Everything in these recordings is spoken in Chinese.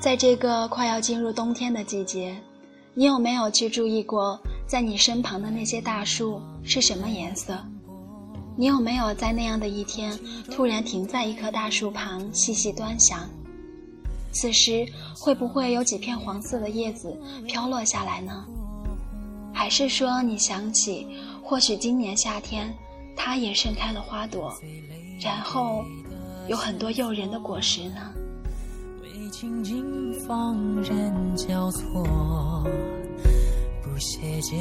在这个快要进入冬天的季节，你有没有去注意过，在你身旁的那些大树是什么颜色？你有没有在那样的一天，突然停在一棵大树旁细细端详？此时会不会有几片黄色的叶子飘落下来呢？还是说你想起，或许今年夏天，它也盛开了花朵，然后有很多诱人的果实呢？情景放任交错，不屑结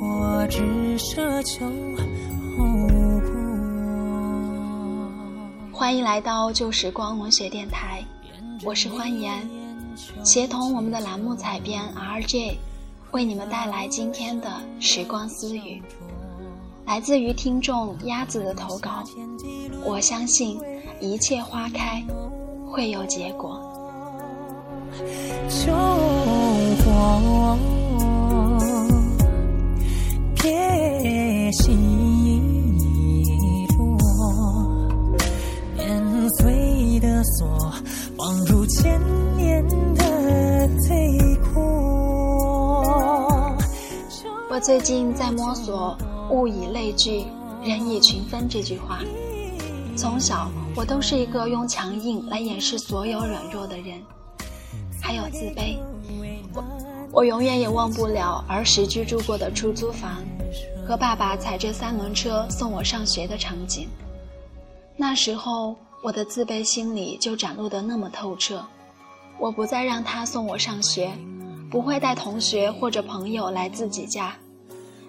果，只奢求后欢迎来到旧时光文学电台，我是欢颜，协同我们的栏目采编 RJ，为你们带来今天的时光私语，来自于听众鸭子的投稿。我相信一切花开会有结果。秋，我最近在摸索“物以类聚，人以群分”这句话。从小，我都是一个用强硬来掩饰所有软弱的人。还有自卑，我我永远也忘不了儿时居住过的出租房，和爸爸踩着三轮车送我上学的场景。那时候我的自卑心理就展露得那么透彻，我不再让他送我上学，不会带同学或者朋友来自己家，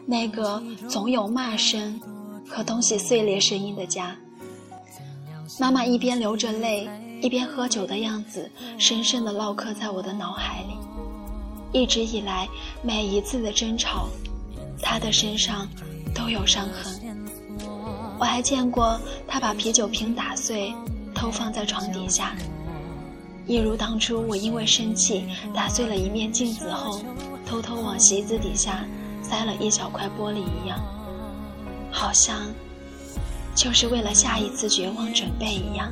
那个总有骂声和东西碎裂声音的家。妈妈一边流着泪。一边喝酒的样子，深深地烙刻在我的脑海里。一直以来，每一次的争吵，他的身上都有伤痕。我还见过他把啤酒瓶打碎，偷放在床底下，一如当初我因为生气打碎了一面镜子后，偷偷往席子底下塞了一小块玻璃一样，好像就是为了下一次绝望准备一样。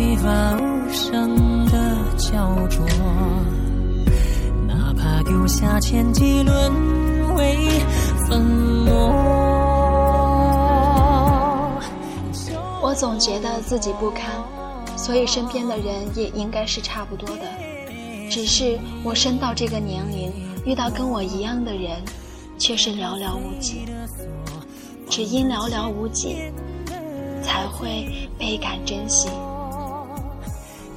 挥发无声的焦灼，哪怕丢下千机沦为粉末。我总觉得自己不堪，所以身边的人也应该是差不多的。只是我身到这个年龄，遇到跟我一样的人，却是寥寥无几。只因寥寥无几，才会倍感珍惜。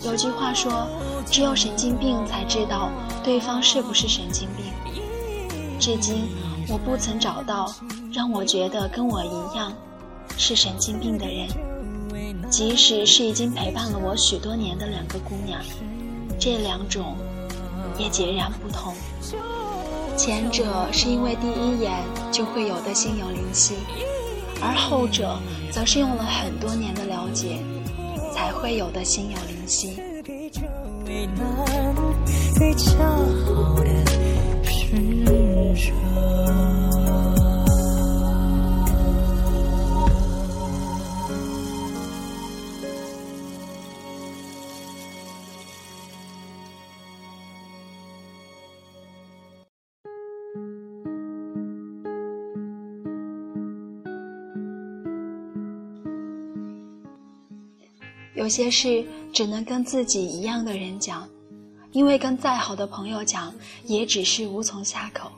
有句话说，只有神经病才知道对方是不是神经病。至今，我不曾找到让我觉得跟我一样是神经病的人。即使是已经陪伴了我许多年的两个姑娘，这两种也截然不同。前者是因为第一眼就会有的心有灵犀，而后者则是用了很多年的了解。才会有的心有灵犀。有些事只能跟自己一样的人讲，因为跟再好的朋友讲，也只是无从下口。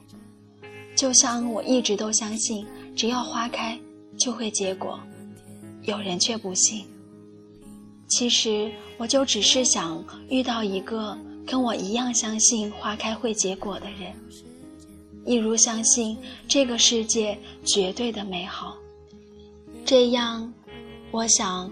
就像我一直都相信，只要花开就会结果，有人却不信。其实我就只是想遇到一个跟我一样相信花开会结果的人，一如相信这个世界绝对的美好。这样，我想。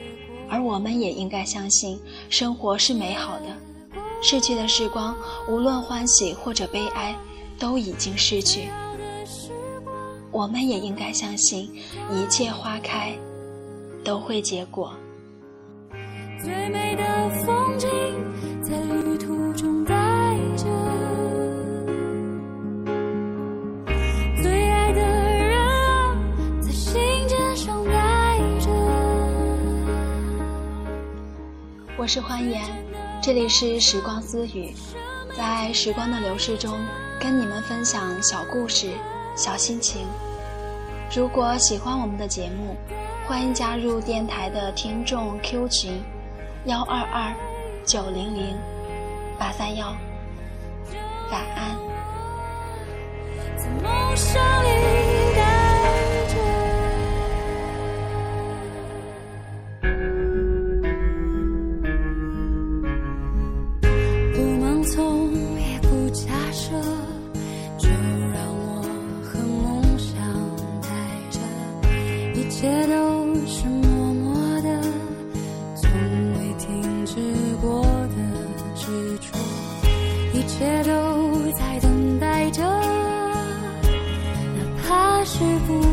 而我们也应该相信，生活是美好的，逝去的时光，无论欢喜或者悲哀，都已经逝去。我们也应该相信，一切花开都会结果。最美的我是欢颜，这里是时光私语，在时光的流逝中，跟你们分享小故事。小心情。如果喜欢我们的节目，欢迎加入电台的听众 Q 群：幺二二九零零八三幺。晚安。在等待着，哪怕是不。